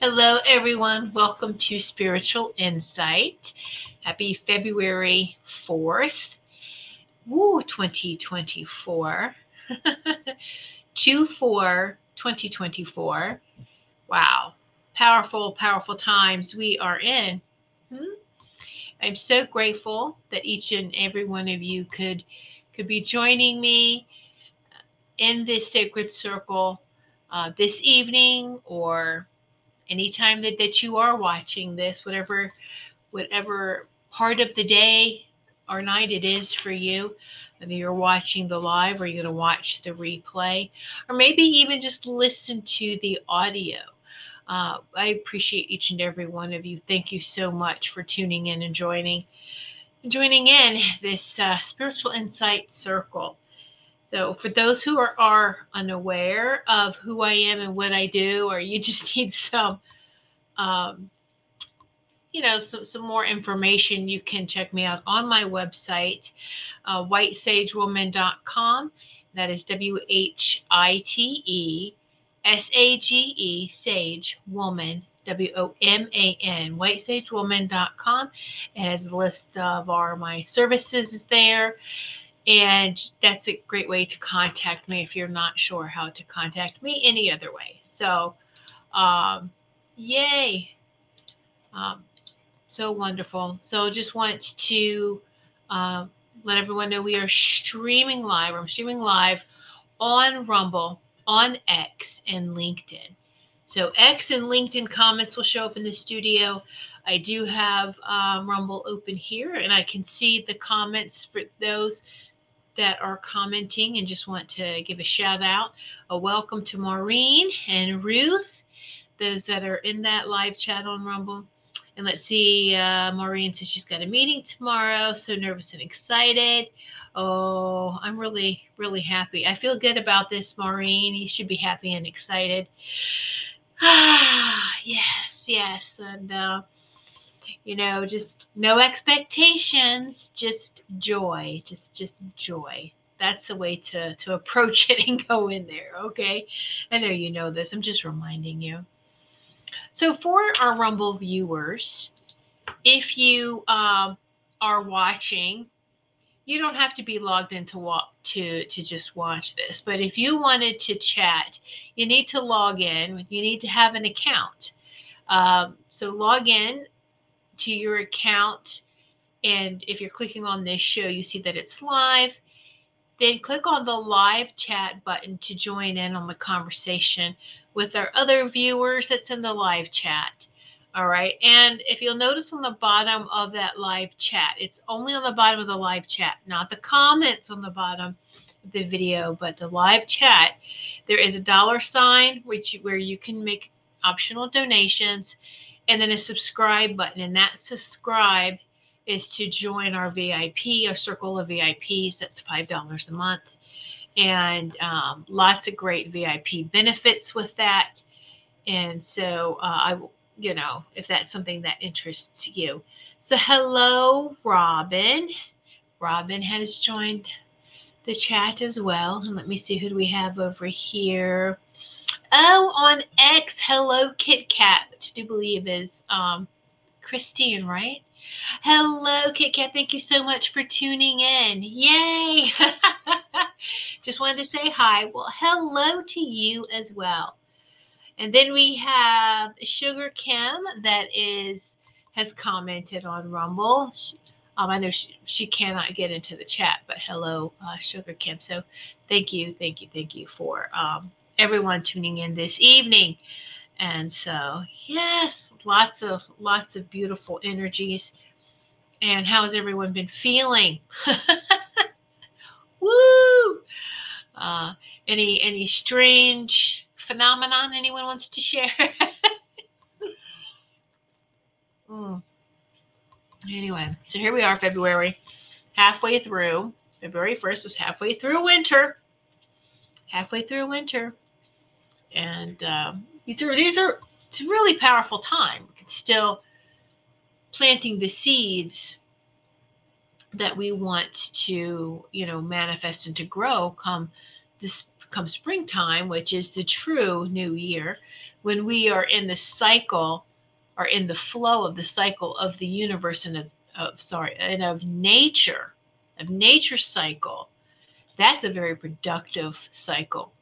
Hello, everyone. Welcome to Spiritual Insight. Happy February 4th. Woo, 2024. 2 4 2024. Wow. Powerful, powerful times we are in. Hmm? I'm so grateful that each and every one of you could could be joining me in this sacred circle uh, this evening or anytime that, that you are watching this, whatever whatever part of the day or night it is for you, whether you're watching the live or you're going to watch the replay, or maybe even just listen to the audio. Uh, I appreciate each and every one of you. Thank you so much for tuning in and joining joining in this uh, spiritual insight circle. So, for those who are, are unaware of who I am and what I do, or you just need some, um, you know, some, some more information, you can check me out on my website, uh, whitesagewoman.com. That is W H I T E S A G E, Sage Woman, W O M A N, whitesagewoman.com. It has a list of our my services there and that's a great way to contact me if you're not sure how to contact me any other way. So, um, yay. Um, so wonderful. So, just want to uh, let everyone know we are streaming live. I'm streaming live on Rumble, on X, and LinkedIn. So, X and LinkedIn comments will show up in the studio. I do have um, Rumble open here, and I can see the comments for those that are commenting and just want to give a shout out. A welcome to Maureen and Ruth, those that are in that live chat on Rumble. And let's see, uh, Maureen says she's got a meeting tomorrow, so nervous and excited. Oh, I'm really, really happy. I feel good about this, Maureen. You should be happy and excited. Ah, yes, yes. And, uh, you know just no expectations just joy just just joy. That's a way to to approach it and go in there okay? I know you know this i'm just reminding you. So for our rumble viewers if you um, are watching you don't have to be logged in to walk to to just watch this but if you wanted to chat you need to log in you need to have an account. Um, so log in to your account. And if you're clicking on this show, you see that it's live. then click on the live chat button to join in on the conversation with our other viewers that's in the live chat. All right. And if you'll notice on the bottom of that live chat, it's only on the bottom of the live chat, not the comments on the bottom of the video, but the live chat. There is a dollar sign which where you can make optional donations and then a subscribe button. And that subscribe is to join our VIP, our circle of VIPs. That's $5 a month. And um, lots of great VIP benefits with that. And so uh, I, you know, if that's something that interests you. So hello, Robin. Robin has joined the chat as well. And let me see who do we have over here. Oh, on X, hello, Kit Kat, which I do believe is um, Christine, right? Hello, Kit Kat. Thank you so much for tuning in. Yay! Just wanted to say hi. Well, hello to you as well. And then we have Sugar Kim that is has commented on Rumble. Um, I know she, she cannot get into the chat, but hello, uh, Sugar Kim. So thank you, thank you, thank you for um, everyone tuning in this evening. And so, yes, lots of lots of beautiful energies. And how has everyone been feeling? Woo! Uh, any any strange phenomenon anyone wants to share? mm. Anyway, so here we are, February, halfway through. February 1st was halfway through winter. Halfway through winter. And um, these are these are it's a really powerful time. It's still planting the seeds that we want to, you know, manifest and to grow come this come springtime, which is the true new year, when we are in the cycle or in the flow of the cycle of the universe and of, of sorry, and of nature, of nature cycle. That's a very productive cycle.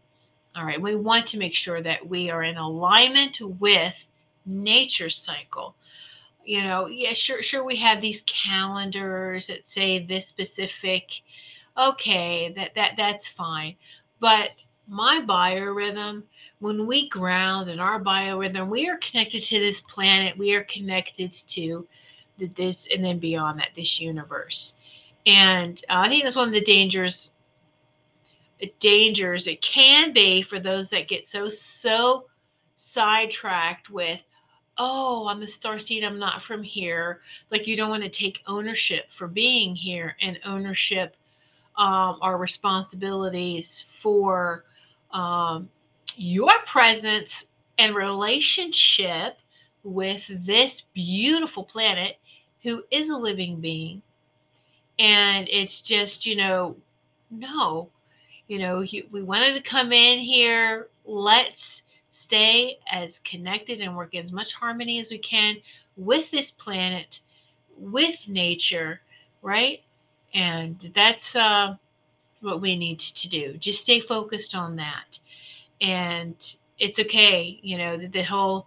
All right, we want to make sure that we are in alignment with nature cycle. You know, yeah, sure, sure, we have these calendars that say this specific. Okay, that that that's fine. But my biorhythm, when we ground in our biorhythm, we are connected to this planet. We are connected to this, and then beyond that, this universe. And uh, I think that's one of the dangers dangers it can be for those that get so so sidetracked with oh i'm a star seed i'm not from here. Like you don't want to take ownership for being here and ownership um, or responsibilities for um, your presence and relationship with this beautiful planet who is a living being. And it's just you know no you know, we wanted to come in here. Let's stay as connected and work in as much harmony as we can with this planet, with nature, right? And that's uh, what we need to do. Just stay focused on that. And it's okay, you know, the, the whole,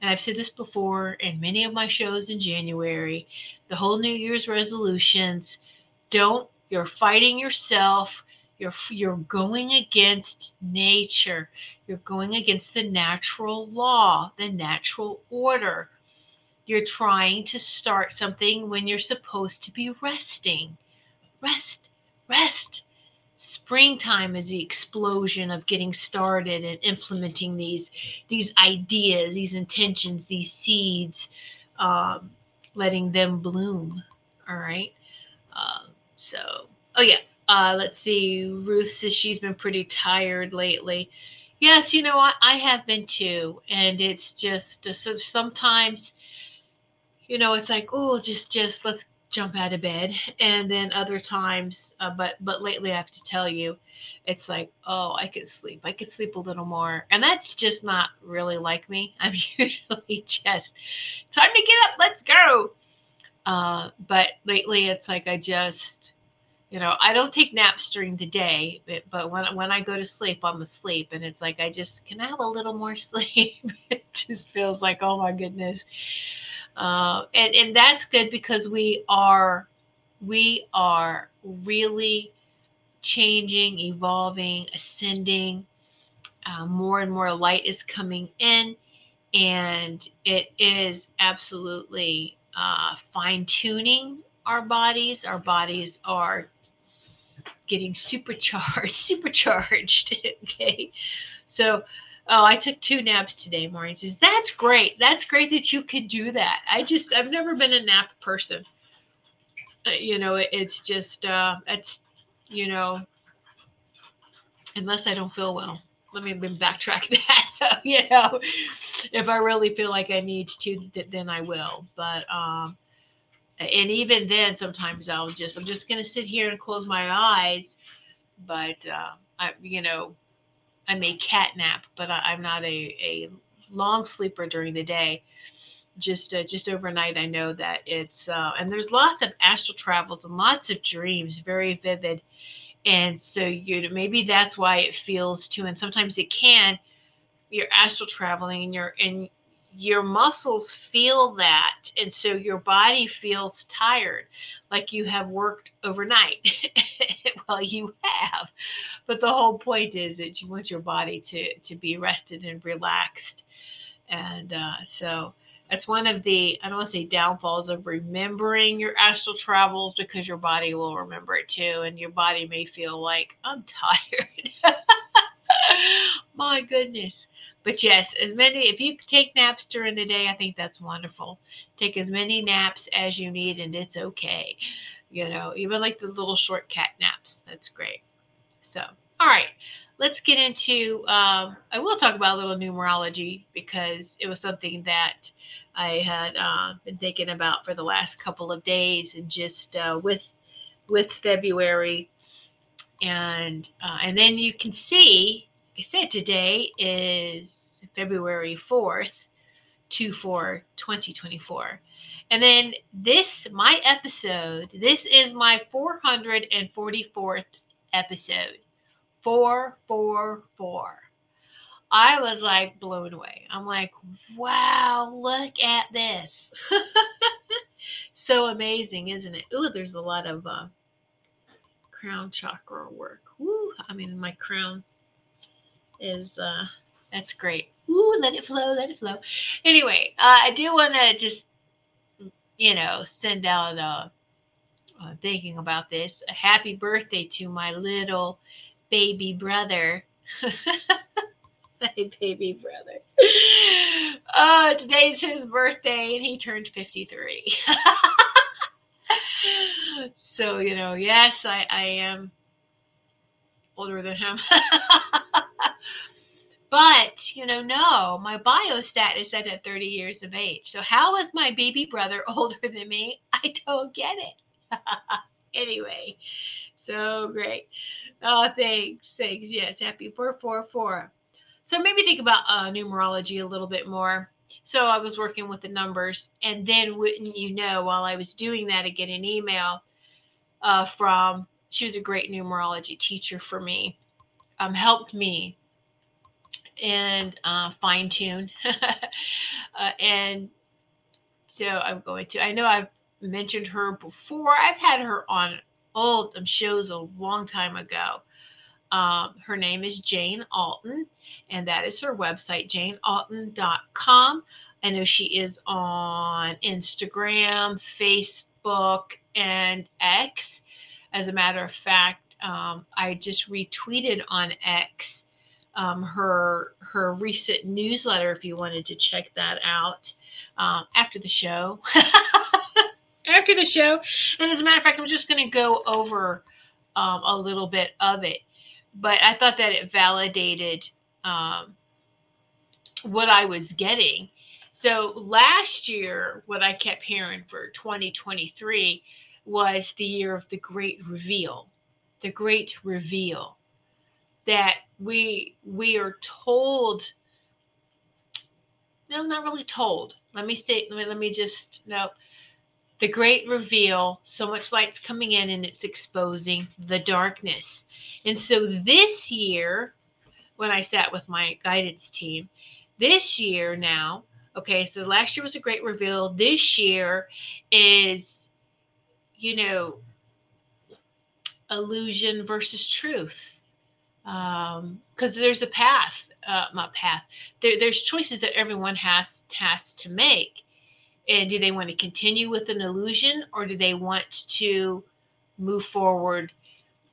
and I've said this before in many of my shows in January, the whole New Year's resolutions don't, you're fighting yourself you're you're going against nature. You're going against the natural law, the natural order. You're trying to start something when you're supposed to be resting. Rest, rest. Springtime is the explosion of getting started and implementing these these ideas, these intentions, these seeds, um, letting them bloom. All right. Uh, so, oh yeah, uh, let's see. Ruth says she's been pretty tired lately. Yes, you know, I, I have been too. And it's just uh, so sometimes, you know, it's like, oh, just, just let's jump out of bed. And then other times, uh, but, but lately I have to tell you, it's like, oh, I could sleep. I could sleep a little more. And that's just not really like me. I'm usually just time to get up. Let's go. Uh, but lately it's like I just, you know i don't take naps during the day but, but when, when i go to sleep i'm asleep and it's like i just can I have a little more sleep it just feels like oh my goodness uh, and and that's good because we are we are really changing, evolving, ascending. Uh, more and more light is coming in, and it is absolutely uh, fine tuning our bodies. Our bodies are getting supercharged, supercharged. okay. So, oh, I took two naps today. Maureen says, That's great. That's great that you can do that. I just, I've never been a nap person. Uh, you know, it, it's just, uh, it's, you know, unless I don't feel well. Let me backtrack that. you know, if I really feel like I need to, then I will. But, um, and even then sometimes i'll just i'm just going to sit here and close my eyes but uh, i you know i may cat nap but I, am not a, a long sleeper during the day. Just uh, just overnight i know that it's uh, and there's lots of astral travels and lots of dreams very vivid. And so you maybe that's why it feels too and sometimes it can you're astral traveling and you're and your muscles feel that and so your body feels tired like you have worked overnight well you have. But the whole point is that you want your body to to be rested and relaxed. And uh, so that's one of the i don't want to say downfalls of remembering your astral travels because your body will remember it too and your body may feel like i'm tired. My goodness but yes, as many, if you take naps during the day, I think that's wonderful. Take as many naps as you need, and it's okay. You know, even like the little short cat naps, that's great. So, all right, let's get into, um, I will talk about a little numerology because it was something that I had uh, been thinking about for the last couple of days and just uh, with, with February. And, uh, and then you can see I said today is February 4th, 2 4 2024. And then this, my episode, this is my 444th episode. 444. I was like blown away. I'm like, wow, look at this. so amazing, isn't it? Ooh, there's a lot of uh, crown chakra work. Woo, I mean, my crown is uh that's great. Ooh, let it flow, let it flow. Anyway, uh, I do want to just you know send out uh, uh thinking about this a happy birthday to my little baby brother. my baby brother. Oh, today's his birthday and he turned 53. so, you know, yes, I, I am older than him. But, you know, no, my biostat is set at 30 years of age. So, how is my baby brother older than me? I don't get it. anyway, so great. Oh, thanks. Thanks. Yes, happy 444. So, it made me think about uh, numerology a little bit more. So, I was working with the numbers. And then, wouldn't you know, while I was doing that, I get an email uh, from, she was a great numerology teacher for me, um, helped me and uh, fine tune. uh, and so I'm going to, I know I've mentioned her before. I've had her on old um, shows a long time ago. Um, her name is Jane Alton, and that is her website, janealton.com. I know she is on Instagram, Facebook, and X. As a matter of fact, um, I just retweeted on X um, her her recent newsletter if you wanted to check that out um, after the show. after the show, and as a matter of fact, I'm just going to go over um, a little bit of it, but I thought that it validated um, what I was getting. So last year, what I kept hearing for 2023 was the year of the great reveal. The great reveal that we we are told no not really told. Let me say let me let me just no. The great reveal so much light's coming in and it's exposing the darkness. And so this year when i sat with my guidance team this year now okay so last year was a great reveal. This year is you know illusion versus truth. Because um, there's a path, uh, not path. There, there's choices that everyone has has to make. And do they want to continue with an illusion, or do they want to move forward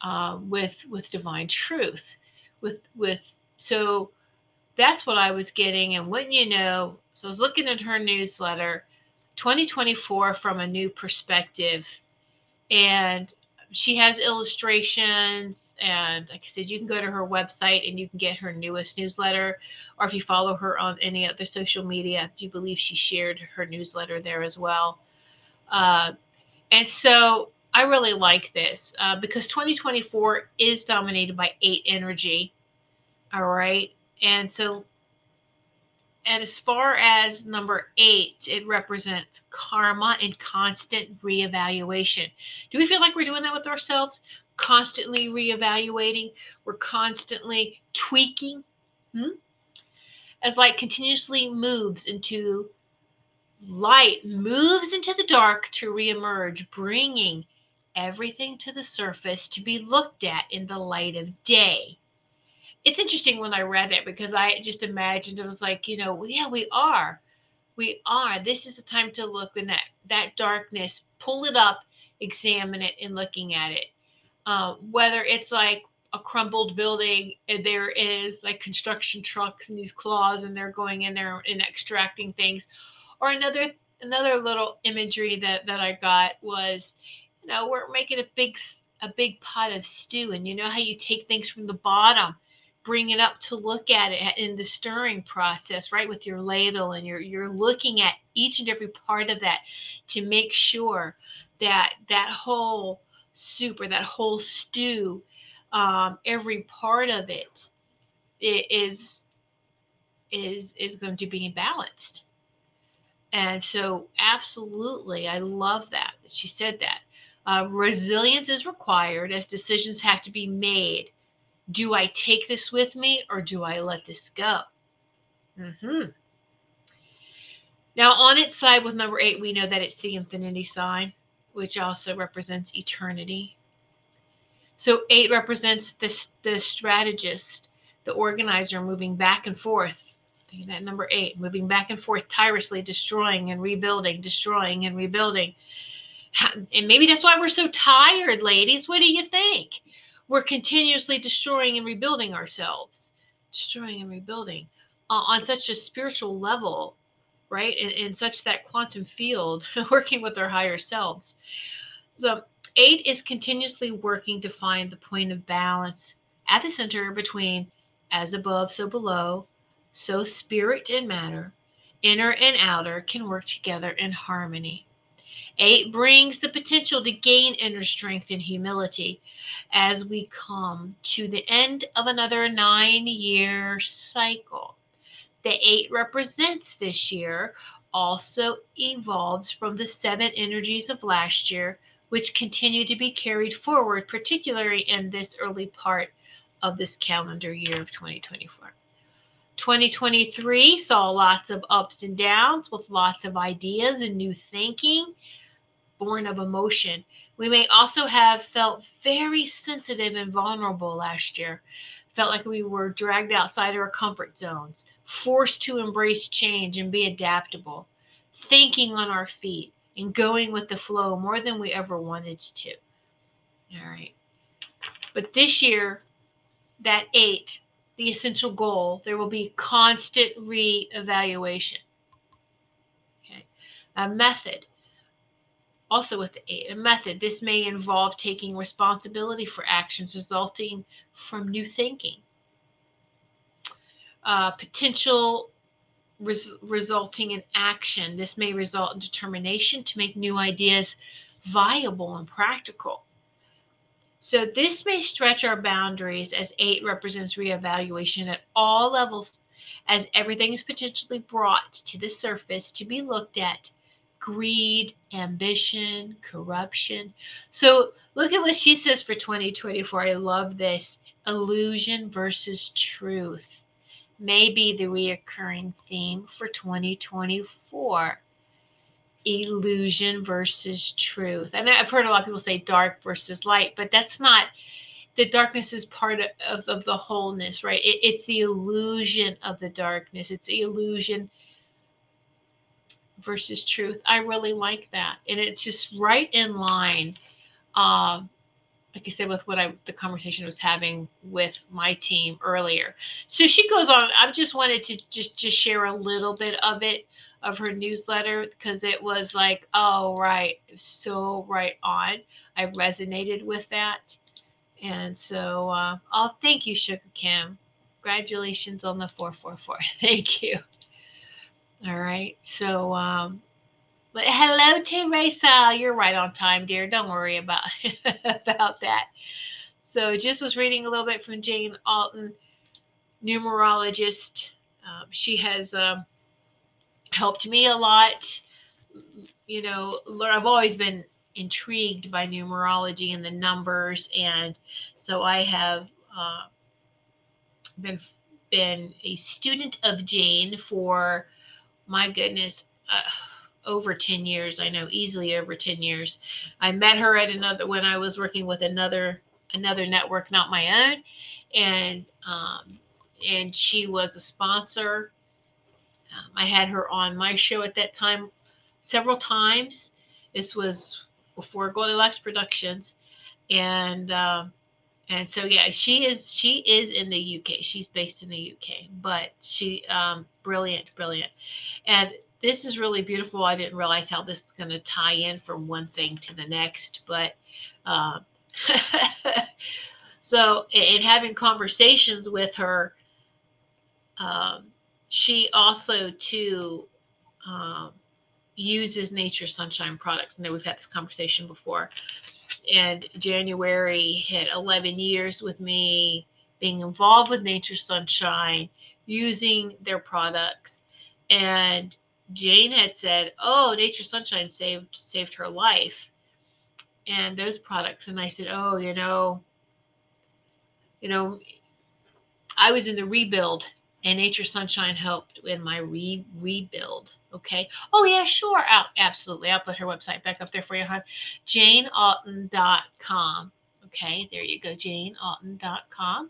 uh, with with divine truth? With with so that's what I was getting. And wouldn't you know? So I was looking at her newsletter, 2024 from a new perspective, and she has illustrations and like i said you can go to her website and you can get her newest newsletter or if you follow her on any other social media i do believe she shared her newsletter there as well. Uh, and so i really like this uh, because 2024 is dominated by eight energy all right? And so and as far as number eight, it represents karma and constant reevaluation. Do we feel like we're doing that with ourselves? Constantly reevaluating, we're constantly tweaking. Hmm? As light continuously moves into light, moves into the dark to reemerge, bringing everything to the surface to be looked at in the light of day it's interesting when I read it because I just imagined it was like, you know, well, yeah, we are. We are. This is the time to look in that that darkness, pull it up, examine it, and looking at it. Uh, whether it's like a crumbled building and there is like construction trucks and these claws and they're going in there and extracting things, or another another little imagery that that I got was, you know, we're making a big a big pot of stew, and you know how you take things from the bottom bring it up to look at it in the stirring process right with your ladle and you're you're looking at each and every part of that to make sure that that whole soup or that whole stew um, every part of it is is is going to be balanced. And so absolutely i love that she said that. Uh, resilience is required as decisions have to be made do I take this with me or do I let this go? Mm-hmm. Now, on its side with number eight, we know that it's the infinity sign, which also represents eternity. So, eight represents the, the strategist, the organizer moving back and forth. That number eight, moving back and forth tirelessly, destroying and rebuilding, destroying and rebuilding. And maybe that's why we're so tired, ladies. What do you think? We're continuously destroying and rebuilding ourselves, destroying and rebuilding uh, on such a spiritual level, right? In, in such that quantum field, working with our higher selves. So, eight is continuously working to find the point of balance at the center between as above, so below, so spirit and matter, inner and outer can work together in harmony. Eight brings the potential to gain inner strength and humility as we come to the end of another nine year cycle. The eight represents this year, also evolves from the seven energies of last year, which continue to be carried forward, particularly in this early part of this calendar year of 2024. 2023 saw lots of ups and downs with lots of ideas and new thinking born of emotion. We may also have felt very sensitive and vulnerable last year, felt like we were dragged outside our comfort zones, forced to embrace change and be adaptable, thinking on our feet and going with the flow more than we ever wanted to. All right. But this year, that eight, the essential goal, there will be constant re evaluation. Okay. A method also, with a method, this may involve taking responsibility for actions resulting from new thinking. Uh, potential res- resulting in action. This may result in determination to make new ideas viable and practical. So, this may stretch our boundaries as eight represents reevaluation at all levels, as everything is potentially brought to the surface to be looked at greed, ambition, corruption. So look at what she says for 2024. I love this illusion versus truth. May be the reoccurring theme for 2024. Illusion versus truth. And I've heard a lot of people say dark versus light, but that's not the darkness is part of, of, of the wholeness, right? It, it's the illusion of the darkness. It's the illusion versus truth. I really like that. And it's just right in line. Um, like I said, with what I the conversation was having with my team earlier. So she goes on. I just wanted to just just share a little bit of it of her newsletter because it was like, oh right, so right on. I resonated with that, and so uh, oh, thank you, Sugar Kim. Congratulations on the four four four. Thank you. All right, so um, but hello, Teresa. You're right on time, dear. Don't worry about about that. So, just was reading a little bit from Jane Alton, numerologist. Um, she has um, helped me a lot. You know, I've always been intrigued by numerology and the numbers, and so I have uh, been been a student of Jane for my goodness. Uh, over 10 years. I know easily over 10 years. I met her at another when I was working with another another network, not my own, and um, and she was a sponsor. Um, I had her on my show at that time several times. This was before Goldylocks Productions, and um, and so yeah, she is she is in the UK. She's based in the UK, but she um, brilliant, brilliant, and this is really beautiful. I didn't realize how this is going to tie in from one thing to the next, but uh, so in having conversations with her, um, she also too um, uses Nature Sunshine products. I know we've had this conversation before. And January hit 11 years with me being involved with Nature Sunshine, using their products, and Jane had said, "Oh, Nature Sunshine saved saved her life," and those products. And I said, "Oh, you know, you know, I was in the rebuild, and Nature Sunshine helped in my re rebuild." Okay. Oh yeah, sure. Out absolutely. I'll put her website back up there for you, hon. JaneAlton.com. Okay, there you go, JaneAlton.com.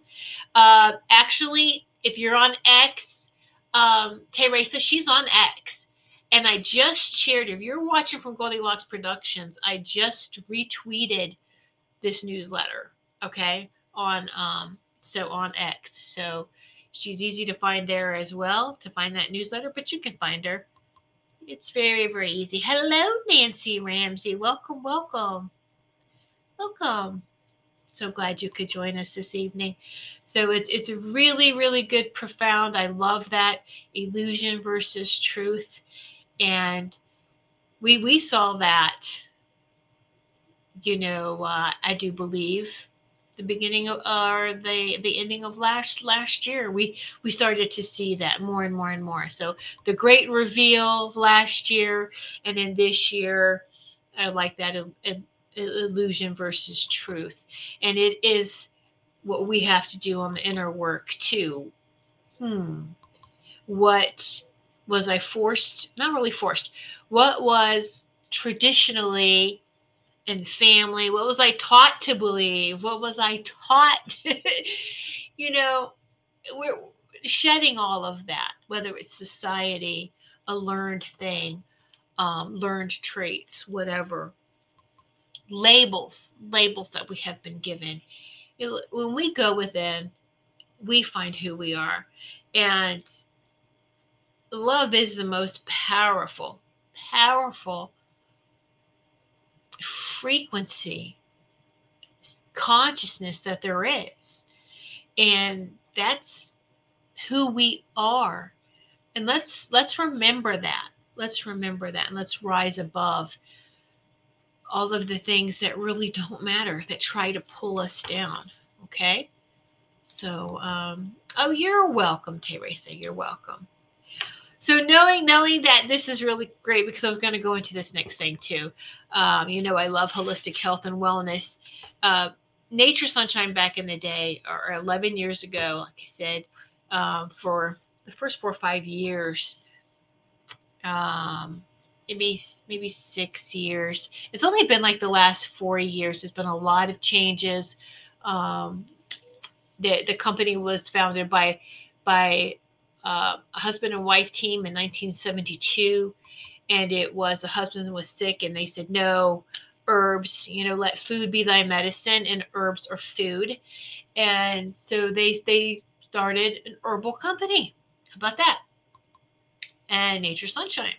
Uh, actually, if you're on X, um, Teresa, she's on X. And I just shared, if you're watching from Goldylocks Productions, I just retweeted this newsletter, okay, on um so on X. So she's easy to find there as well to find that newsletter, but you can find her. It's very, very easy. Hello, Nancy Ramsey. Welcome, welcome. Welcome. So glad you could join us this evening. So it's it's really, really good, profound. I love that illusion versus truth and we we saw that you know uh, i do believe the beginning of or the the ending of last last year we we started to see that more and more and more. So the great reveal last year and then this year i like that illusion versus truth. And it is what we have to do on the inner work too. Hmm. What was I forced, not really forced, what was traditionally in family, what was I taught to believe, what was I taught, you know, we're shedding all of that, whether it's society, a learned thing, um, learned traits, whatever. Labels, labels that we have been given. when we go within, we find who we are. And love is the most powerful, powerful frequency, consciousness that there is. And that's who we are. And let's let's remember that. Let's remember that and let's rise above all of the things that really don't matter that try to pull us down. Okay? So um oh you're welcome, Teresa. You're welcome. So knowing knowing that this is really great because I was going to go into this next thing too. Um, you know, I love holistic health and wellness. Uh, Nature Sunshine back in the day, or 11 years ago, like I said, um, for the first four or five years, um, maybe maybe six years. It's only been like the last four years. There's been a lot of changes. Um, the the company was founded by by uh, a husband and wife team in 1972, and it was the husband was sick, and they said no herbs. You know, let food be thy medicine, and herbs are food. And so they they started an herbal company. How about that? And Nature Sunshine.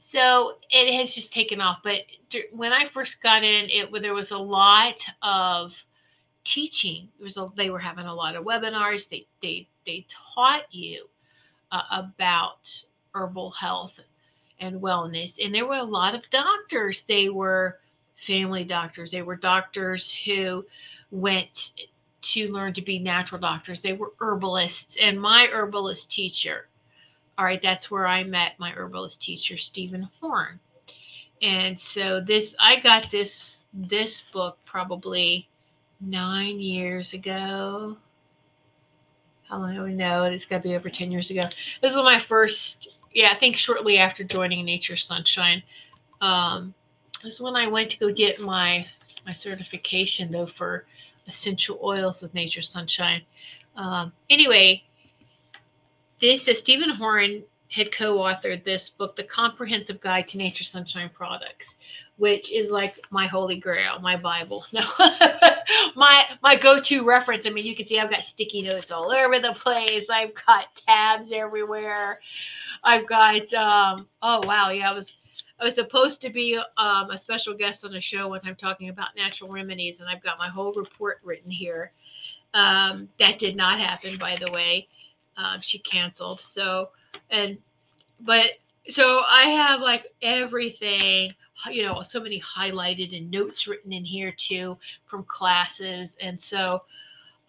So it has just taken off. But when I first got in, it there was a lot of teaching. It was a, they were having a lot of webinars. They they they taught you uh, about herbal health and wellness, and there were a lot of doctors. They were family doctors. They were doctors who went to learn to be natural doctors. They were herbalists, and my herbalist teacher. All right, that's where I met my herbalist teacher, Steven Horne. And so this, I got this this book probably nine years ago. How long do we know? It's got to be over 10 years ago. This was my first, yeah, I think shortly after joining Nature Sunshine. Um, this is when I went to go get my my certification though for essential oils with Nature Sunshine. Um, anyway, this is Steven Horne had co-authored this book, The Comprehensive Guide to Nature Sunshine Products which is like my holy grail, my Bible. No, my my go-to reference. I mean, you can see I've got sticky notes all over the place. I've got tabs everywhere. I've got um oh wow, yeah, I was I was supposed to be um, a special guest on a show when I'm talking about natural remedies, and I've got my whole report written here. Um, that did not happen, by the way. Um, she canceled. So, and but so I have like everything you know, so many highlighted and notes written in here too from classes. And so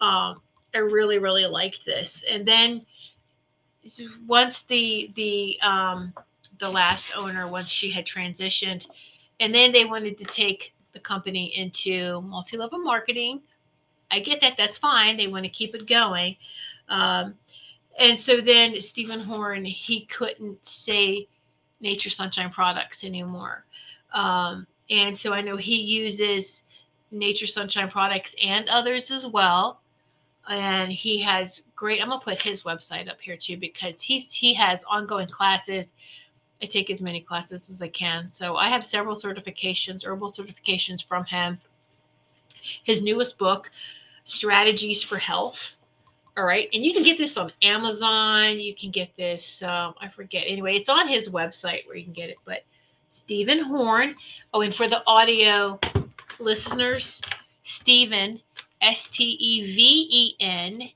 um, I really, really liked this. And then once the the um, the last owner, once she had transitioned, and then they wanted to take the company into multi-level marketing. I get that. That's fine. They want to keep it going. Um, and so then Steven Horne, he couldn't say Nature Sunshine products anymore. Um, and so I know he uses Nature Sunshine products and others as well. And he has great. I'm gonna put his website up here too because he's he has ongoing classes. I take as many classes as I can. So I have several certifications, herbal certifications from him. His newest book, Strategies for Health. All right. And you can get this on Amazon. You can get this, um, I forget. Anyway, it's on his website where you can get it. But Steven Horne. Oh, and for the audio listeners, Steven, S T E V E N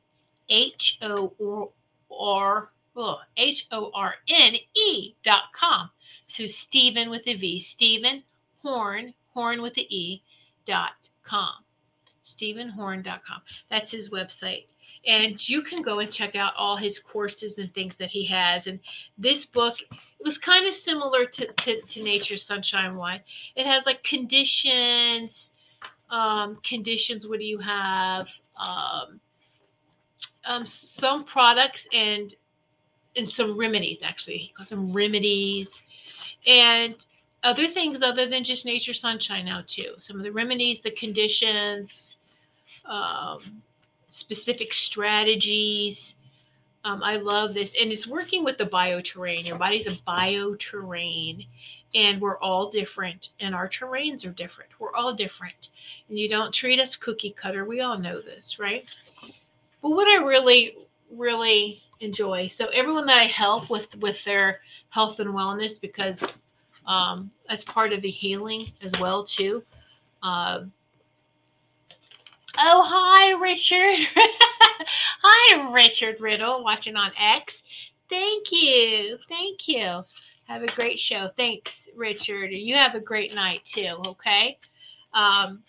H O R oh, H O R N E dot com. So Steven with a V, Steven Horne, Horne with the E dot com. StevenHorne.com. That's his website. And you can go and check out all his courses and things that he has. And this book it was kind of similar to, to, to Nature Sunshine One. It has like conditions, um, conditions. What do you have? Um, um, some products and and some remedies actually. He calls them remedies and other things other than just Nature Sunshine now too. Some of the remedies, the conditions, um, specific strategies um, I love this. And it's working with the bioterrain. Your body's a bioterrain, and we're all different, and our terrains are different. We're all different. And you don't treat us cookie cutter. We all know this, right? But what I really, really enjoy so everyone that I help with with their health and wellness because um, as part of the healing as well too. Uh, oh hi Richard. Hi, Richard Riddle, watching on X. Thank you. Thank you. Have a great show. Thanks, Richard. You have a great night too. Okay. Um,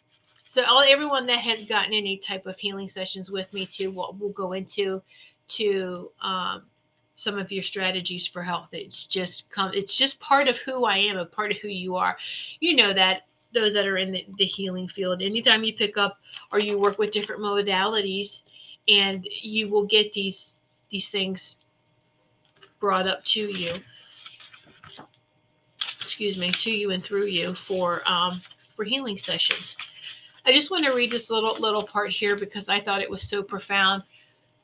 so all everyone that has gotten any type of healing sessions with me too, we'll, we'll go into to um, some of your strategies for health. It's just come. It's just part of who I am, a part of who you are. You know that those that are in the, the healing field. Anytime you pick up or you work with different modalities, and you will get these these things brought up to you excuse me, to you and through you for um, for healing sessions. I just want to read this little little part here because I thought it was so profound.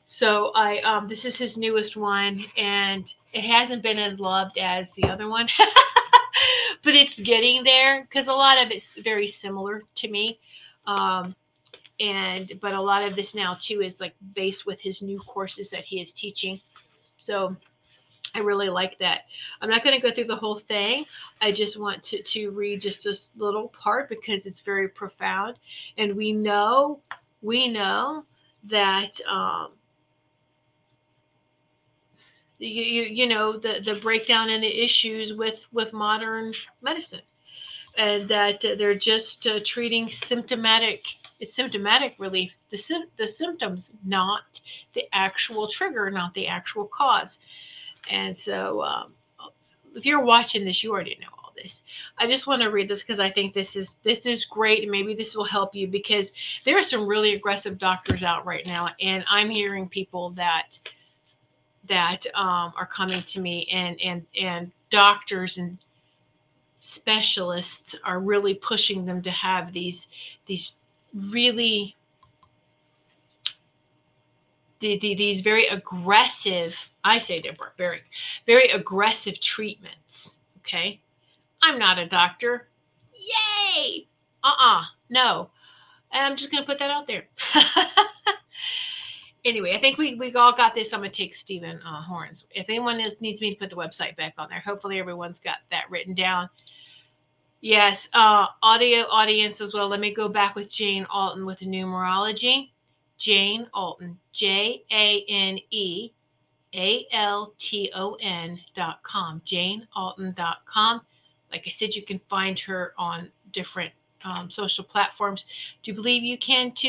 So I um, this is his newest one, and it hasn't been as loved as the other one, but it's getting there because a lot of it's very similar to me. Um, and but a lot of this now too is like based with his new courses that he is teaching. So I really like that. I'm not going to go through the whole thing. I just want to, to read just this little part because it's very profound. And we know, we know that um, you, you, you know the, the breakdown and the issues with, with modern medicine. And that they're just uh, treating symptomatic it's symptomatic relief. The, the symptoms not the actual trigger not the actual cause. And so, um, if you're watching this, you already know all this. I just want to read this because I think this is this is great, and maybe this will help you because there are some really aggressive doctors out right now, and I'm hearing people that that um, are coming to me, and and and doctors and specialists are really pushing them to have these these really the, the, these very aggressive, I say Deborah, very, very aggressive treatments. Okay. I'm not a doctor. Yay. Uh-uh. No. I'm just gonna put that out there. anyway, I think we, we all got this. I'm gonna take Steven uh, Horne's. If anyone is, needs me to put the website back on there, hopefully everyone's got that written down. Yes, uh, audio audience as well. Let me go back with Jane Alton with the numerology. Jane Alton, J A N E A L T O N dot com, dot com. Like I said, you can find her on different um, social platforms. Do you believe you can too?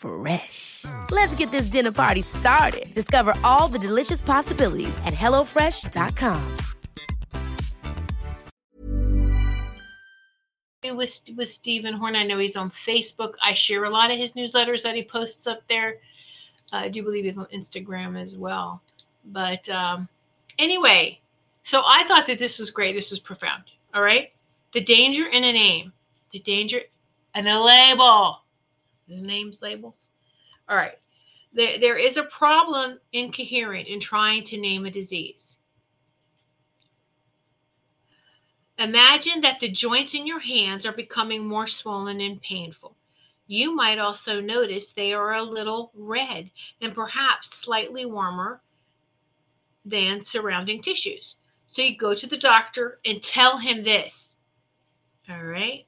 Fresh. Let's get this dinner party started. Discover all the delicious possibilities at hellofresh.com. With with Steven Horne, I know he's on Facebook. I share a lot of his newsletters that he posts up there. Uh, I do believe he's on Instagram as well. But um, anyway, so I thought that this was great. This was profound. All right, the danger in a name, the danger in a label names labels. All right. There, there is a problem incoherent in trying to name a disease. Imagine that the joints in your hands are becoming more swollen and painful. You might also notice they are a little red and perhaps slightly warmer than surrounding tissues. So you go to the doctor and tell him this. All right.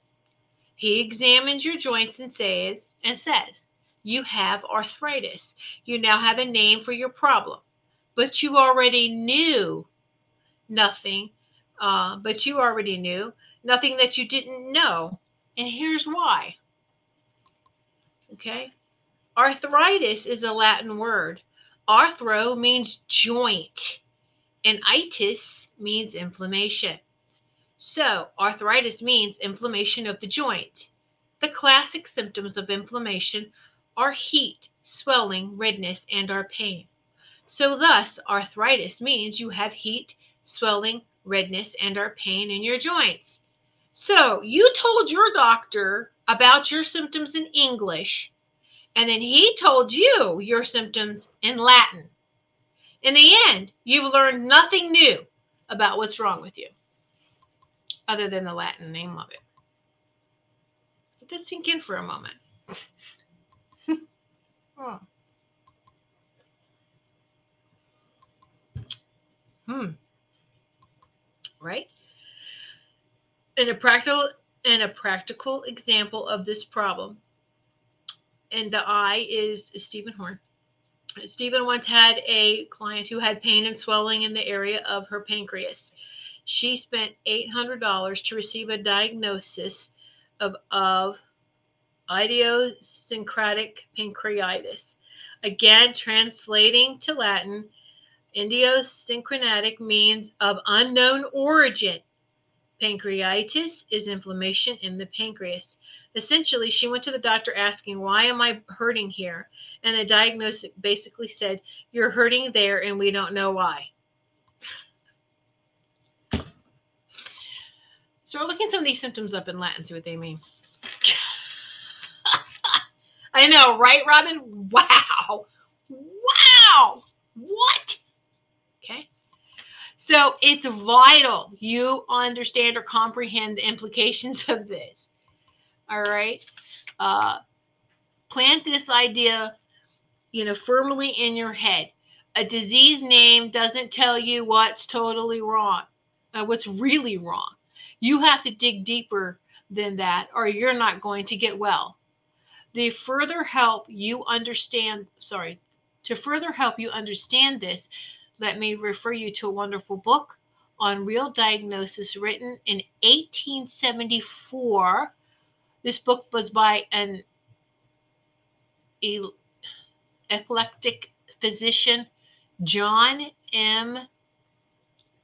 He examines your joints and says, and says, You have arthritis. You now have a name for your problem, but you already knew nothing, uh, but you already knew nothing that you didn't know. And here's why. Okay. Arthritis is a Latin word. Arthro means joint, and itis means inflammation. So, arthritis means inflammation of the joint. The classic symptoms of inflammation are heat, swelling, redness, and or pain. So thus, arthritis means you have heat, swelling, redness, and or pain in your joints. So you told your doctor about your symptoms in English, and then he told you your symptoms in Latin. In the end, you've learned nothing new about what's wrong with you, other than the Latin name of it that sink in for a moment. Hmm. Right? In a practical in a practical example of this problem, and the I is, is Steven Horne. Steven once had a client who had pain and swelling in the area of her pancreas. She spent $800 to receive a diagnosis of, of idiosyncratic pancreatitis. Again, translating to Latin, idiosyncratic means of unknown origin. Pancreatitis is inflammation in the pancreas. Essentially, she went to the doctor asking, Why am I hurting here? And the diagnosis basically said, You're hurting there and we don't know why. So we're looking some of these symptoms up in Latin, see what they mean. I know, right, Robin? Wow. Wow. What? Okay. So it's vital you understand or comprehend the implications of this. All right. Uh, plant this idea, you know, firmly in your head. A disease name doesn't tell you what's totally wrong, uh, what's really wrong. You have to dig deeper than that, or you're not going to get well. The further help you understand, sorry, to further help you understand this, let me refer you to a wonderful book on real diagnosis written in 1874 this book was by an eclectic physician, John M.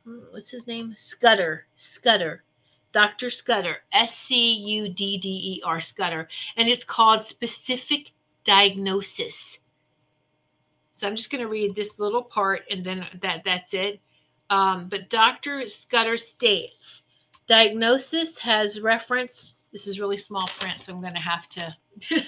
Hmm, what's his name? Scudder. Scudder. Dr. Scudder. S C U D D E R. Scudder. And it's called Specific Diagnosis. So I'm just going to read this little part and then that that's it. Um, but Dr. Scudder states diagnosis has reference this is really small print, so I'm going to have to.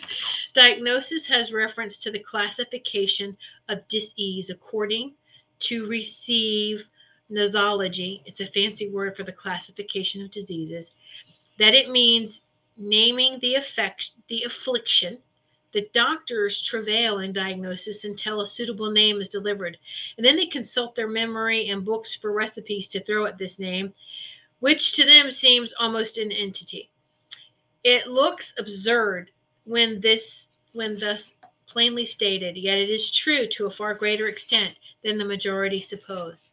Diagnosis has reference to the classification of disease according to receive nosology. It's a fancy word for the classification of diseases. That it means naming the effect, the affliction. The doctors travail in diagnosis until a suitable name is delivered. And then they consult their memory and books for recipes to throw at this name, which to them seems almost an entity. It looks absurd when this when thus plainly stated, yet it is true to a far greater extent than the majority suppose.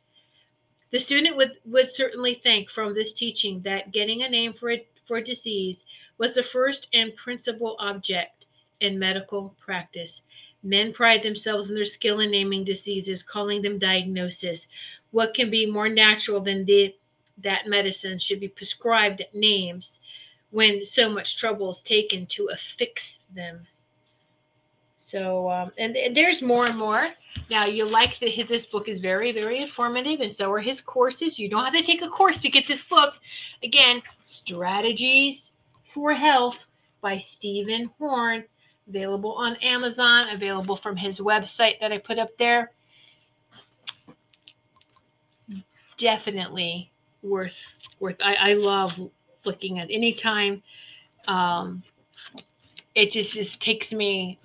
The student would, would certainly think from this teaching that getting a name for a, for a disease was the first and principal object in medical practice. Men pride themselves in their skill in naming diseases, calling them diagnosis. What can be more natural than the, that medicine should be prescribed names when so much trouble is taken to affix them. So, um, and, and, there's more and more. Now, you like that this book is very, very informative, and so are his courses. You don't have to take a course to get this book. Again, Strategies for Health by Steven Horne, available on Amazon, available from his website that I put up there. Definitely worth worth. I, I love looking at any time. Um, it just just takes me,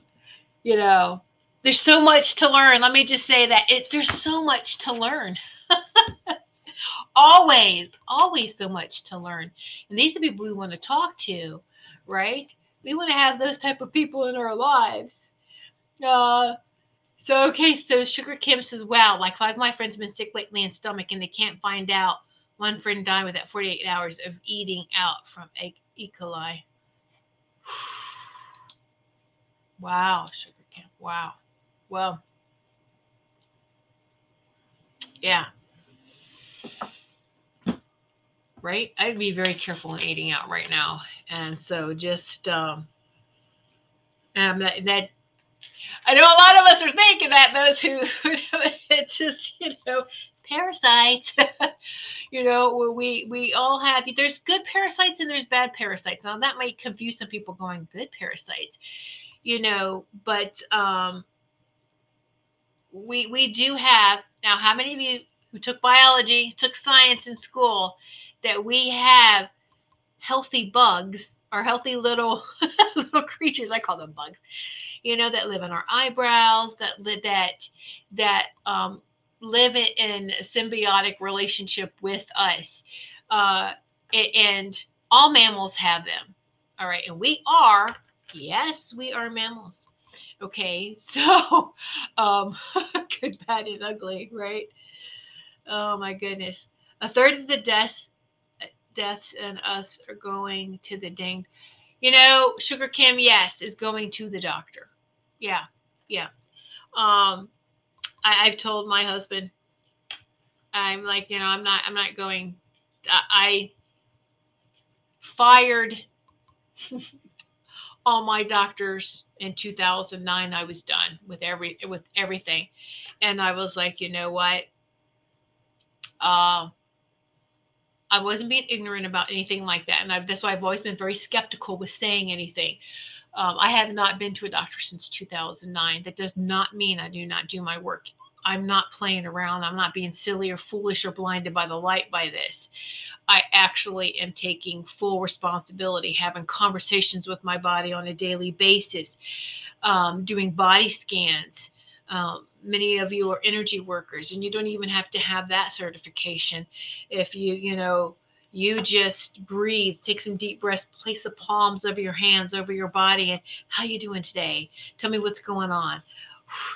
you know, there's so much to learn. Let me just say that it there's so much to learn. always, always so much to learn. And these are people we want to talk to, right? We want to have those type of people in our lives. Uh, so okay, so Sugar Kim says, "Wow, like five of my friends have been sick lately in stomach, and they can't find out one friend died within 48 hours of eating out from E. coli. Wow, sugar camp. Wow. Well, yeah. Right? I'd be very careful in eating out right now. And so just um, um that, that I know a lot of us are thinking that those who it's just, you know, parasites. you know, we we all have there's good parasites and there's bad parasites. Now that might confuse some people going good parasites, you know, but um we we do have now how many of you who took biology, took science in school that we have healthy bugs or healthy little little creatures, I call them bugs, you know, that live in our eyebrows, that that that um, live in a symbiotic relationship with us. Uh, and all mammals have them. All right. And we are, yes, we are mammals. Okay. So, um, good, bad, and ugly, right? Oh my goodness. A third of the deaths deaths and us are going to the ding. You know, Sugar Kim, yes, is going to the doctor. Yeah, yeah. Um, I, I've told my husband, I'm like, you know, I'm not, I'm not going. I, I fired all my doctors in 2009. I was done with every with everything, and I was like, you know what? Uh, I wasn't being ignorant about anything like that, and I've, that's why I've always been very skeptical with saying anything. Um, I have not been to a doctor since 2009. That does not mean I do not do my work. I'm not playing around. I'm not being silly or foolish or blinded by the light by this. I actually am taking full responsibility, having conversations with my body on a daily basis, um, doing body scans. Um, many of you are energy workers, and you don't even have to have that certification. If you, you know, you just breathe, take some deep breaths, place the palms of your hands over your body, and how you doing today? Tell me what's going on.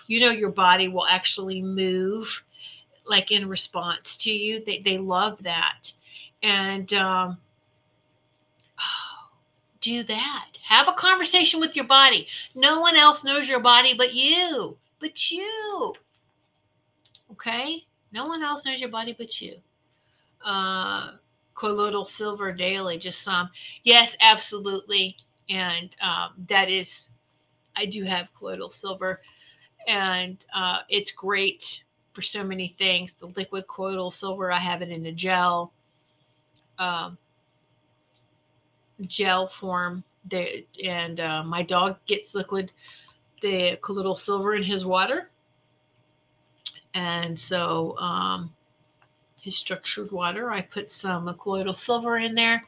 You know, your body will actually move like in response to you. They they love that and um, do that. Have a conversation with your body. No one else knows your body but you, but you. Okay? No one else knows your body but you. Uh, colloidal silver daily, just some. Yes, absolutely. And um, that is, I do have colloidal silver, and uh, it's great for so many things. The liquid colloidal silver, I have it in a gel um, gel form. They, and uh, my dog gets liquid, the colloidal silver in his water. And so um, his structured water, I put some colloidal silver in there.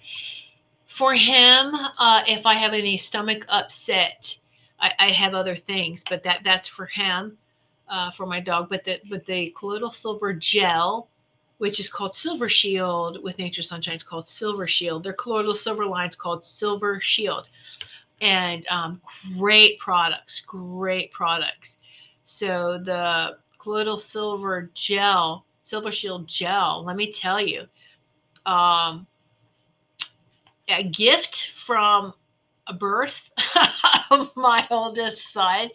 For him, uh, if I have any stomach upset, I, I, have other things, but that that's for him, uh, for my dog. But the but the colloidal silver gel which is called Silver Shield with Nature Sunshine. It's called Silver Shield. Their colloidal silver line is called Silver Shield. And um, great products, great products. So the colloidal silver gel, Silver Shield gel, let me tell you, um, a gift from a birth of my oldest son.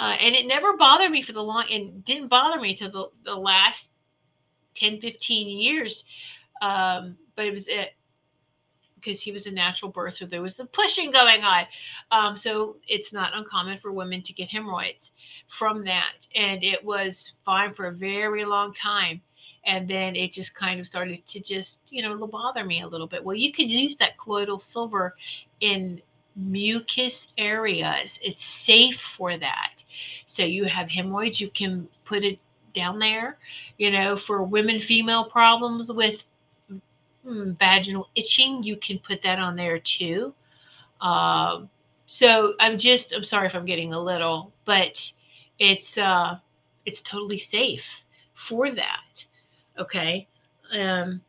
Uh, and it never bothered me for the long, and didn't bother me to the, the last 10, 15 years. Um, but it was it because he was a natural birth, so there was the pushing going on. Um, so it's not uncommon for women to get hemorrhoids from that. And it was fine for a very long time. And then it just kind of started to just, you know, bother me a little bit. Well, you can use that colloidal silver in mucus areas. It's safe for that. So you have hemorrhoids, you can put it down there, you know, for women female problems with mm, vaginal itching, you can put that on there too. Um, so I'm just I'm sorry if I'm getting a little, but it's uh it's totally safe for that. Okay. Um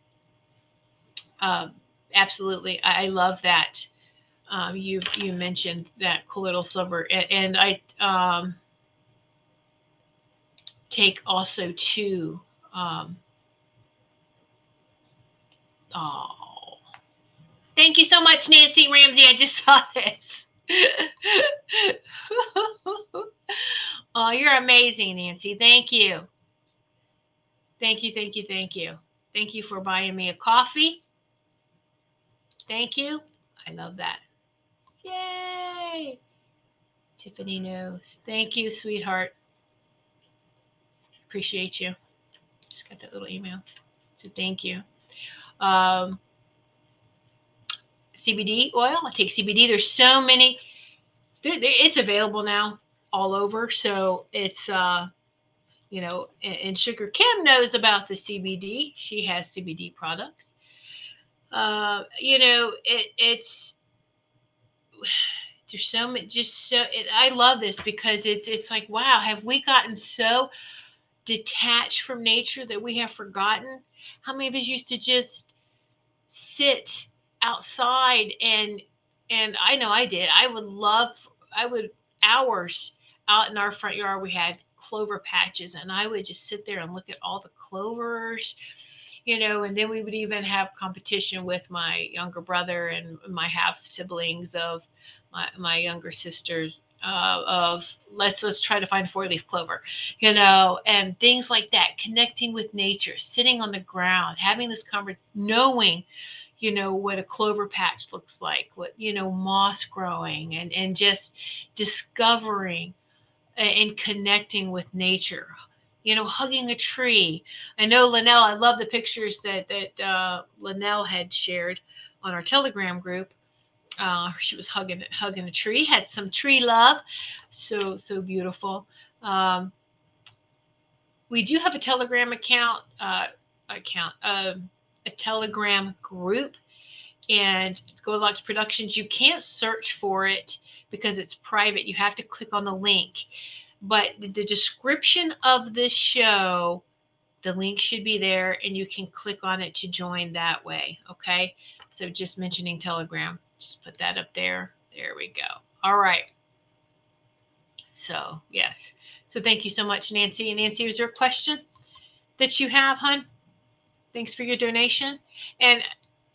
uh, absolutely. I, I love that. Um, you you mentioned that colloidal silver and, and I um take also to um, oh. Thank you so much nancy ramsey. I just saw this. Oh you're amazing nancy. Thank you. Thank you thank you thank you. Thank you for buying me a coffee. Thank you. I love that. Yay! Tiffany knows. Thank you sweetheart appreciate you. Just got that little email. So thank you. Um, CBD oil. I take CBD. There's so many. It's available now all over. So it's uh, you know, and, Sugar Kim knows about the CBD. She has CBD products. Uh, you know, it, it's There's so much, just so. It, I love this because it's it's like wow, have we gotten so detached from nature that we have forgotten? How many of us used to just sit outside and and I know I did. I would love. I would hours out in our front yard. We had clover patches, and I would just sit there and look at all the clovers you know, and then we would even have competition with my younger brother and my half siblings of my, my younger sisters uh, of let's let's try to find four leaf clover, you know, and things like that. Connecting with nature, sitting on the ground, having this conversation, knowing, you know, what a clover patch looks like, what you know, moss growing, and and just discovering and connecting with nature you know, hugging a tree. I know Linnell, I love the pictures that that uh, Linnell had shared on our Telegram group. Uh, she was hugging hugging a tree, had some tree love, so so beautiful. Um, we do have a Telegram account uh, account uh, a Telegram group, and it's Goldylocks Productions. You can't search for it because it's private. You have to click on the link but the description of this show the link should be there and you can click on it to join that way okay so just mentioning telegram just put that up there. There we go. All right. So yes. So thank you so much nancy. And nancy is there a question that you have hun? Thanks for your donation. And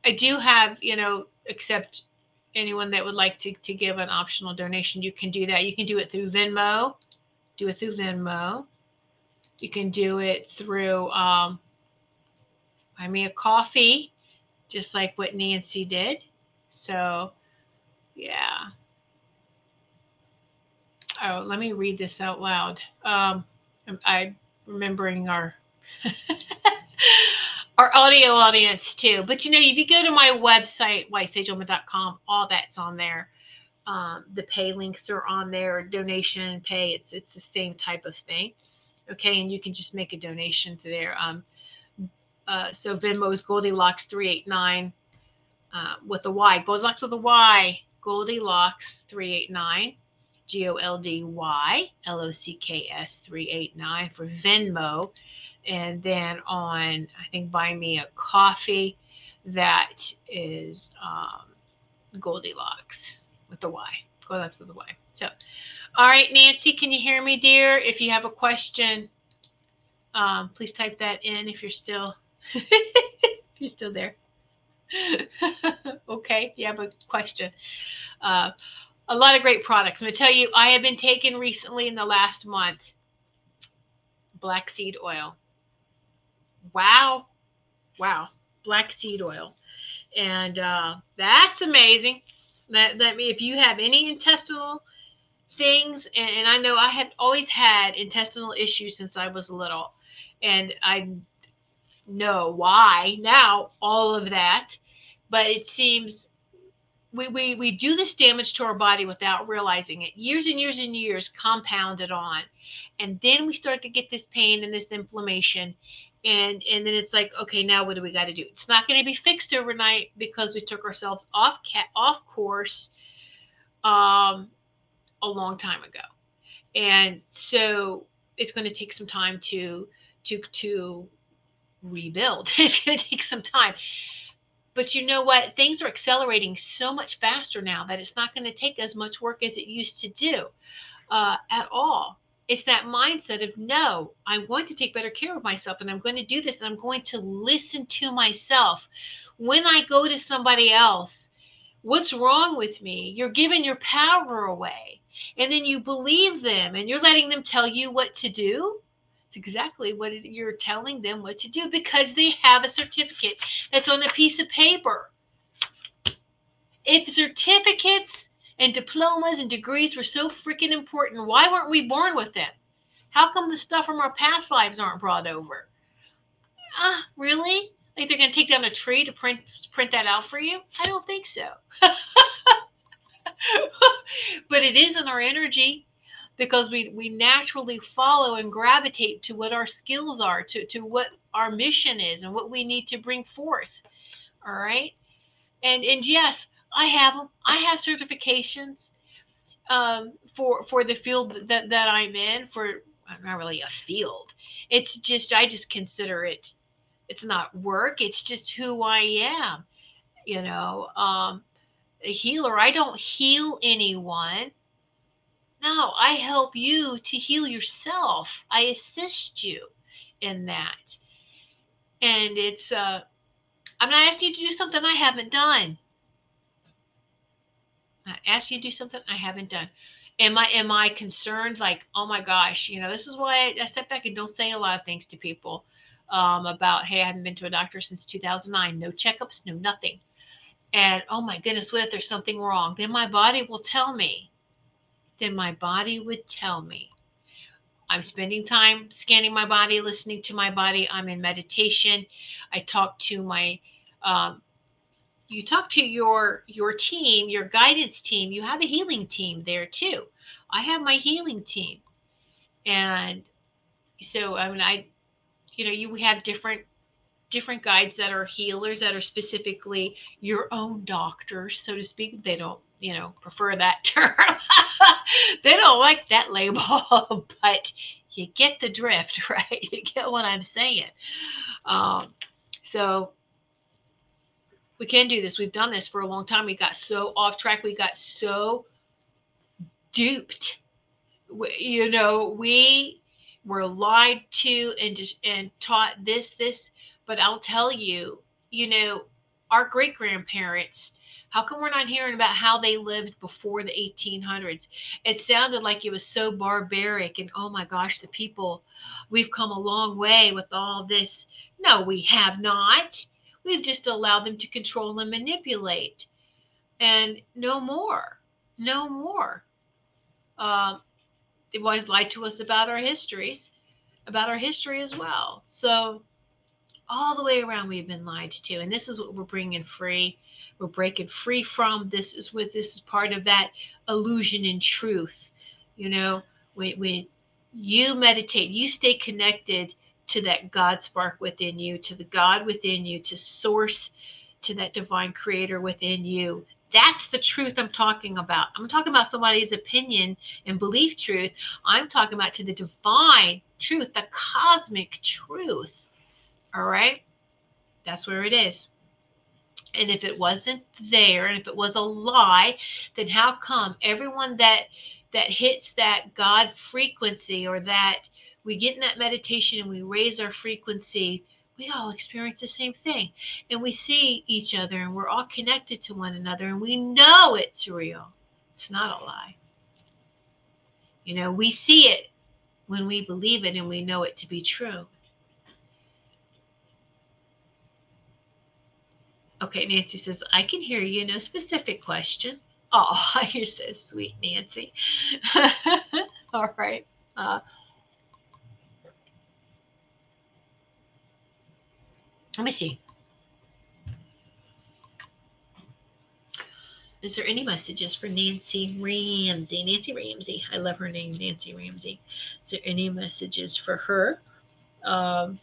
i do have you know accept anyone that would like to, to give an optional donation you can do that. You can do it through venmo. Do it through Venmo. You can do it through um, buy me a coffee, just like what Nancy did. So, yeah. Oh, let me read this out loud. Um, I'm remembering our our audio audience too. But you know, if you go to my website, whitesagewoman.com, all that's on there. Um, the pay links are on there, donation pay. It's it's the same type of thing. Okay, and you can just make a donation to there. Um, uh, so Venmo is Goldylocks three eight nine uh, with Y Goldilocks with a Y. Goldylocks three eight nine. G O L D Y L O C K S 389 for Venmo. And then on, I think, Buy Me a Coffee, that is um, Goldilocks with the Y. Goldilocks with the Y. So, all right, Nancy, can you hear me, dear? If you have a question, um, please type that in if you're still if you're still there. okay, you have a question. Uh, a lot of great products. I'm gonna tell you, I have been taking recently in the last month black seed oil. Wow, wow, black seed oil, and uh, that's amazing. That that if you have any intestinal things, and, and I know I had always had intestinal issues since I was little, and I know why now all of that, but it seems we, we we do this damage to our body without realizing it. Years and years and years compounded on and then we start to get this pain and this inflammation and and then it's like okay now what do we got to do? It's not going to be fixed overnight because we took ourselves off cat off course um a long time ago. And so it's going to take some time to to to rebuild it's going to take some time but you know what things are accelerating so much faster now that it's not going to take as much work as it used to do uh, at all it's that mindset of no, I'm going to take better care of myself and I'm going to do this and I'm going to listen to myself. When I go to somebody else, what's wrong with me? You're giving your power away. And then you believe them and you're letting them tell you what to do. It's exactly what you're telling them what to do because they have a certificate that's on a piece of paper. If certificates and diplomas and degrees were so freaking important. Why weren't we born with them? How come the stuff from our past lives aren't brought over? Ah, uh, really? Like they're to take down a tree to print print that out for you? I don't think so. but it is in our energy because we we naturally follow and gravitate to what our skills are, to to what our mission is and what we need to bring forth. All right? And and yes, I have. I have certifications um, for for the field that that I'm in. For not really a field. It's just I just consider it. It's not work. It's just who I am. You know, um, a healer. I don't heal anyone. No, I help you to heal yourself. I assist you in that. And it's uh I'm not asking you to do something I haven't done. I ask you to do something I haven't done. Am I am I concerned? Like, oh my gosh, you know, this is why I, I step back and don't say a lot of things to people um, about, hey, I haven't been to a doctor since 2009, no checkups, no nothing. And oh my goodness, what if there's something wrong? Then my body will tell me. Then my body would tell me. I'm spending time scanning my body, listening to my body. I'm in meditation. I talk to my um, you talk to your your team, your guidance team. You have a healing team there too. I have my healing team, and so I mean, I, you know, you have different different guides that are healers that are specifically your own doctors, so to speak. They don't, you know, prefer that term. they don't like that label, but you get the drift, right? You get what I'm saying. Um, so we can do this. We've done this for a long time. We got so off track. We got so duped. We, you know, we were lied to and just and taught this, this. But I'll tell you, you know, our great grandparents. How come we're not hearing about how they lived before the 1800s? It sounded like it was so barbaric and oh my gosh, the people, we've come a long way with all this. No, we have not We've just allowed them to control and manipulate. And no more. No more. Um, they've always lied to us about our histories, about our history as well. So, all the way around, we've been lied to. And this is what we're bringing free. We're breaking free from. This is what this is part of that illusion and truth. You know, when, when you meditate, you stay connected to that God spark within you, to the God within you, to source to that divine creator within you. That's the truth I'm talking about. I'm talking about somebody's opinion and belief truth. I'm talking about to the divine truth, the cosmic truth. All right? That's where it is. And if it wasn't there, and if it was a lie, then how come everyone that that hits that God frequency or that we get in that meditation and we raise our frequency, we all experience the same thing. And we see each other and we're all connected to one another and we know it's real. It's not a lie. You know, we see it when we believe it and we know it to be true. Okay, Nancy says, I can hear you. No specific question. Oh, you're so sweet, Nancy. All right. Uh, Let me see. Is there any messages for Nancy Ramsey? Nancy Ramsey. I love her name, Nancy Ramsey. Is there any messages for her? Um,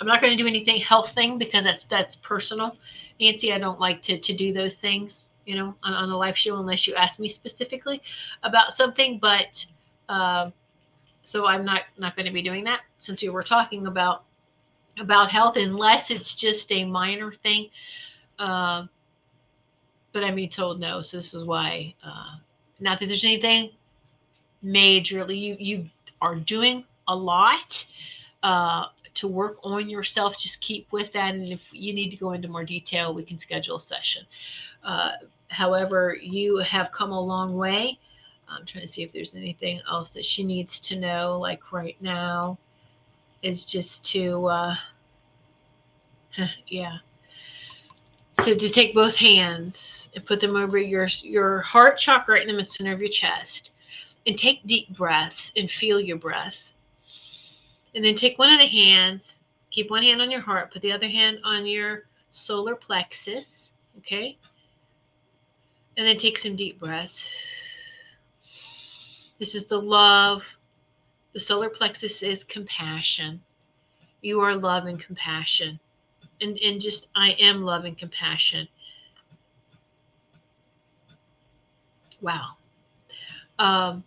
I'm not going to do anything health thing because that's that's personal. Nancy, I don't like to to do those things, you know, on, on the live show unless you ask me specifically about something. But uh, so I'm not not going to be doing that since we were talking about about health unless it's just a minor thing. Uh, but I'm being told no. So this is why, uh, not that there's anything majorly, you, you are doing a lot uh, to work on yourself. Just keep with that. And if you need to go into more detail, we can schedule a session. Uh, however, you have come a long way. I'm trying to see if there's anything else that she needs to know, like right now is just to, uh, yeah. So to take both hands and put them over your your heart chakra right in the center of your chest, and take deep breaths and feel your breath. And then take one of the hands, keep one hand on your heart, put the other hand on your solar plexus, okay? And then take some deep breaths. This is the love, the solar plexus is compassion. You are love and compassion. And, and just, I am love and compassion. Wow. Um,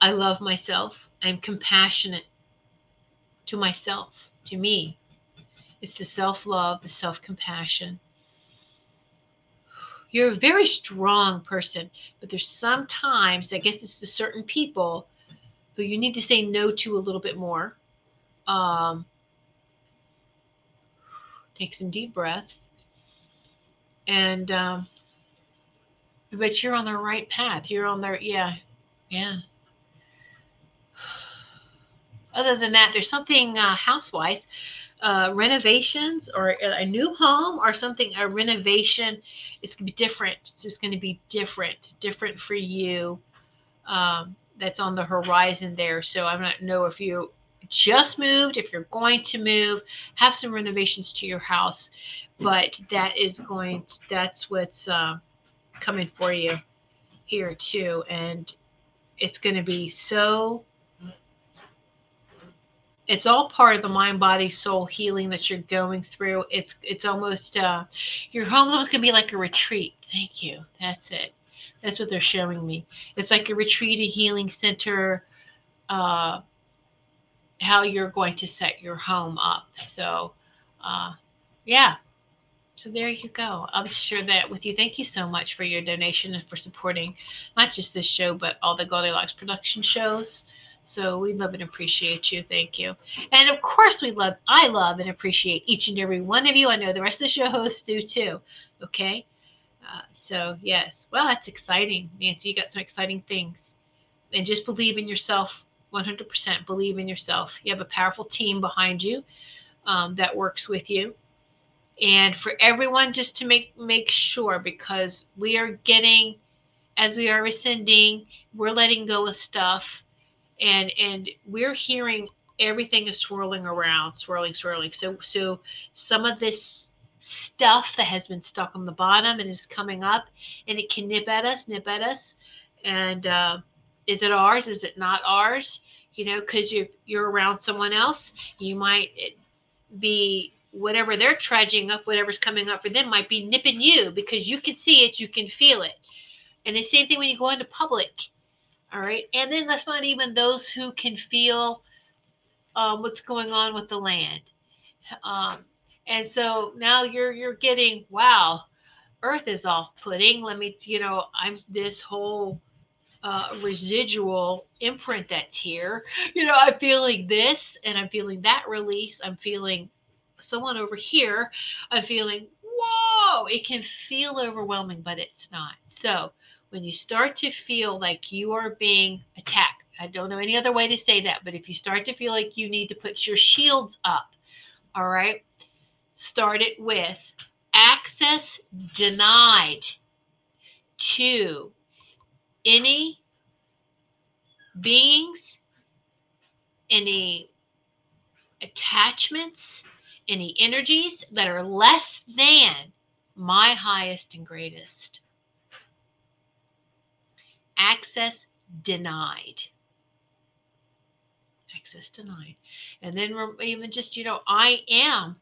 I love myself. I'm compassionate to myself, to me. It's the self love, the self compassion. You're a very strong person, but there's sometimes, I guess it's to certain people who you need to say no to a little bit more. Um, take some deep breaths. And, um, but you're on the right path. You're on the, yeah, yeah. Other than that, there's something uh, house-wise, uh, renovations or a new home or something, a renovation. It's gonna be different. It's just gonna be different, different for you. Um, that's on the horizon there. So I don't know if you just moved, if you're going to move, have some renovations to your house, but that is going. To, that's what's uh, coming for you here too, and it's going to be so it's all part of the mind body soul healing that you're going through. It's it's almost uh your home almost gonna be like a retreat. Thank you. That's it. That's what they're showing me. It's like a retreat a healing center uh how you're going to set your home up. So uh yeah. So there you go. I'll share that with you. Thank you so much for your donation and for supporting not just this show, but all the Goldylocks production shows. So we love and appreciate you. Thank you. And of course, we love, I love and appreciate each and every one of you. I know the rest of the show hosts do too. Okay. Uh, so, yes. Well, that's exciting. Nancy, you got some exciting things. And just believe in yourself 100%. Believe in yourself. You have a powerful team behind you um, that works with you. And for everyone, just to make make sure, because we are getting, as we are rescinding, we're letting go of stuff and and we're hearing everything is swirling around, swirling, swirling. So so some of this stuff that has been stuck on the bottom and is coming up, and it can nip at us, nip at us. And uh, is it ours? Is it not ours? You know, because you you're around someone else, you might be whatever they're trudging up, whatever's coming up for them might be nipping you because you can see it, you can feel it. And the same thing when you go into public all right. And then that's not even those who can feel um, what's going on with the land. Um, and so now you're you're getting wow, Earth is off putting. Let me, you know, I'm this whole uh, residual imprint that's here. You know, I'm feeling this and I'm feeling that release. I'm feeling someone over here. I'm feeling, whoa, it can feel overwhelming, but it's not. So when you start to feel like you are being attacked, I don't know any other way to say that, but if you start to feel like you need to put your shields up, all right, start it with access denied to any beings, any attachments, any energies that are less than my highest and greatest access denied. Access denied. And then even just you know i am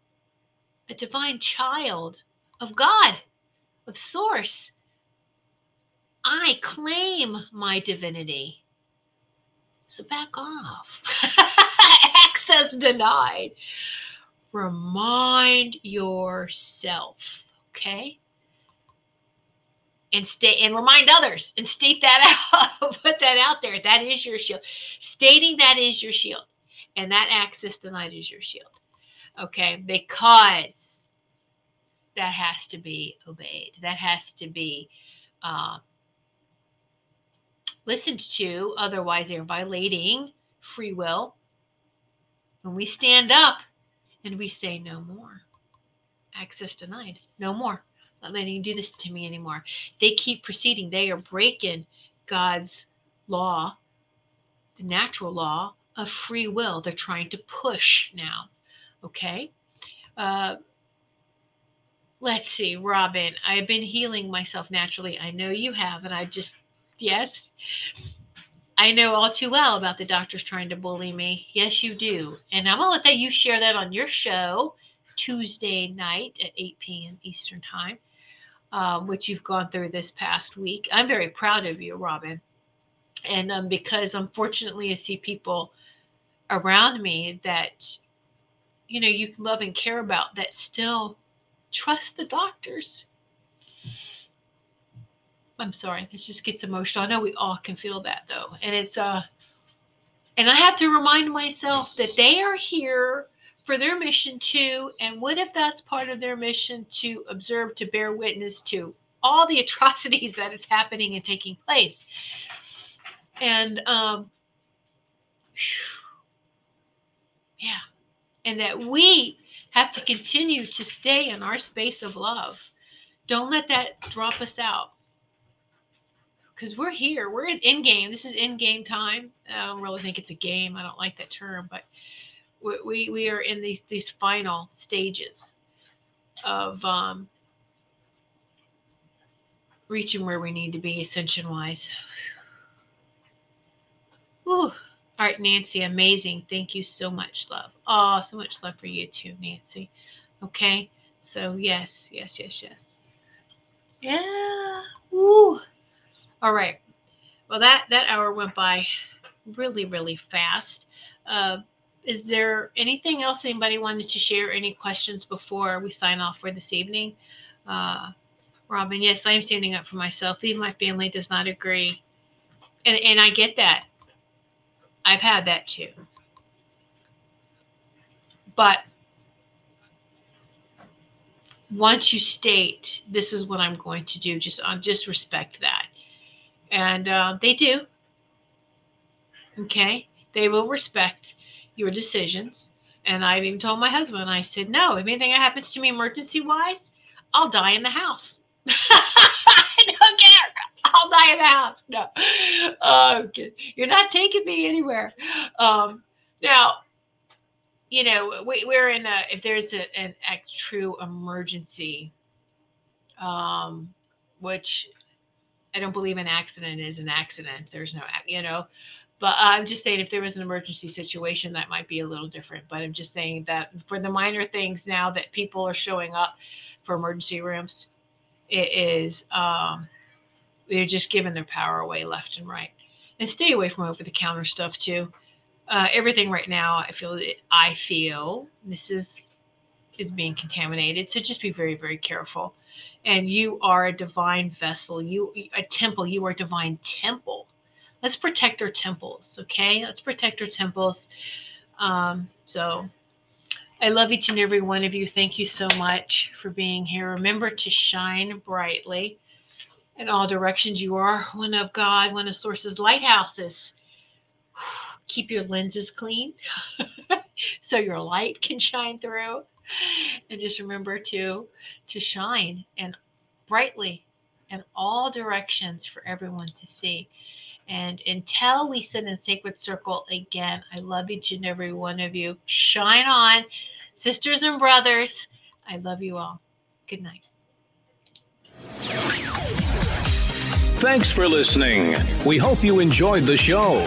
a divine child of god of source. I claim my divinity. So back off. Access denied. Remind yourself okay and stay and remind others and state that out put that out there. That is your shield. Stating that is your shield and that access denied is your shield okay? Because that has to be obeyed. That has to be uh, listened to. Otherwise they're violating free will. When we stand up and we say no more access denied no more not letting you do this to me anymore. They keep proceeding. They are breaking God's law, the natural law of free will. They're trying to push now. Okay. Uh, let's see, Robin. I've been healing myself naturally. I know you have. And I just, yes, I know all too well about the doctors trying to bully me. Yes, you do. And I'm going to let that you share that on your show Tuesday night at 8 p.m. Eastern Time um, which you've gone through this past week. I'm very proud of you, Robin. And um, because unfortunately, I see people around me that, you know, you love and care about that still trust the doctors. I'm sorry, this just gets emotional. I know we all can feel that though. And it's, uh, and I have to remind myself that they are here for their mission too. And what if that's part of their mission to observe, to bear witness to all the atrocities that is happening and taking place? And um, yeah, and that we have to continue to stay in our space of love. Don't let that drop us out. Because we're here. We're in, game. This is in game time. I don't really think it's a game. I don't like that term, but we, we, are in these, these final stages of um, reaching where we need to be ascension wise. Ooh. All right, Nancy, amazing. Thank you so much, love. Oh, so much love for you too, Nancy. Okay. So yes, yes, yes, yes. Yeah. Woo. All right. Well, that that hour went by really, really fast. Uh, is there anything else anybody wanted to share? Any questions before we sign off for this evening? Uh, Robin, yes, I am standing up for myself. Even my family does not agree, and and I get that. I've had that too. But once you state this is what I'm going to do, just uh, just respect that, and uh, they do. Okay, they will respect your decisions. And I've even told my husband, I said, no, if anything happens to me emergency wise, I'll die in the house. I don't care. I'll die in the house. No. Okay. You're not taking me anywhere. Um, now, you know, we, we're in a, if there's a, an, a true emergency, um, which I don't believe an accident is an accident. There's no, you know, but I'm just saying if there was an emergency situation, that might be a little different. But I'm just saying that for the minor things now that people are showing up for emergency rooms, it is, um, they're just giving their power away left and right. And stay away from over the counter stuff too. Uh, everything right now, I feel I feel this is is being contaminated. So just be very, very careful. And you are a divine vessel. You a temple. You are a divine temple. Let's protect our temples, okay? Let's protect our temples. Um, so I love each and every one of you. Thank you so much for being here. Remember to shine brightly in all directions. You are one of God, one of Source's lighthouses. Keep your lenses clean so your light can shine through. And just remember to to shine and brightly in all directions for everyone to see. And until we sit in sacred circle again, I love each and every one of you. Shine on, sisters and brothers. I love you all. Good night. Thanks for listening. We hope you enjoyed the show.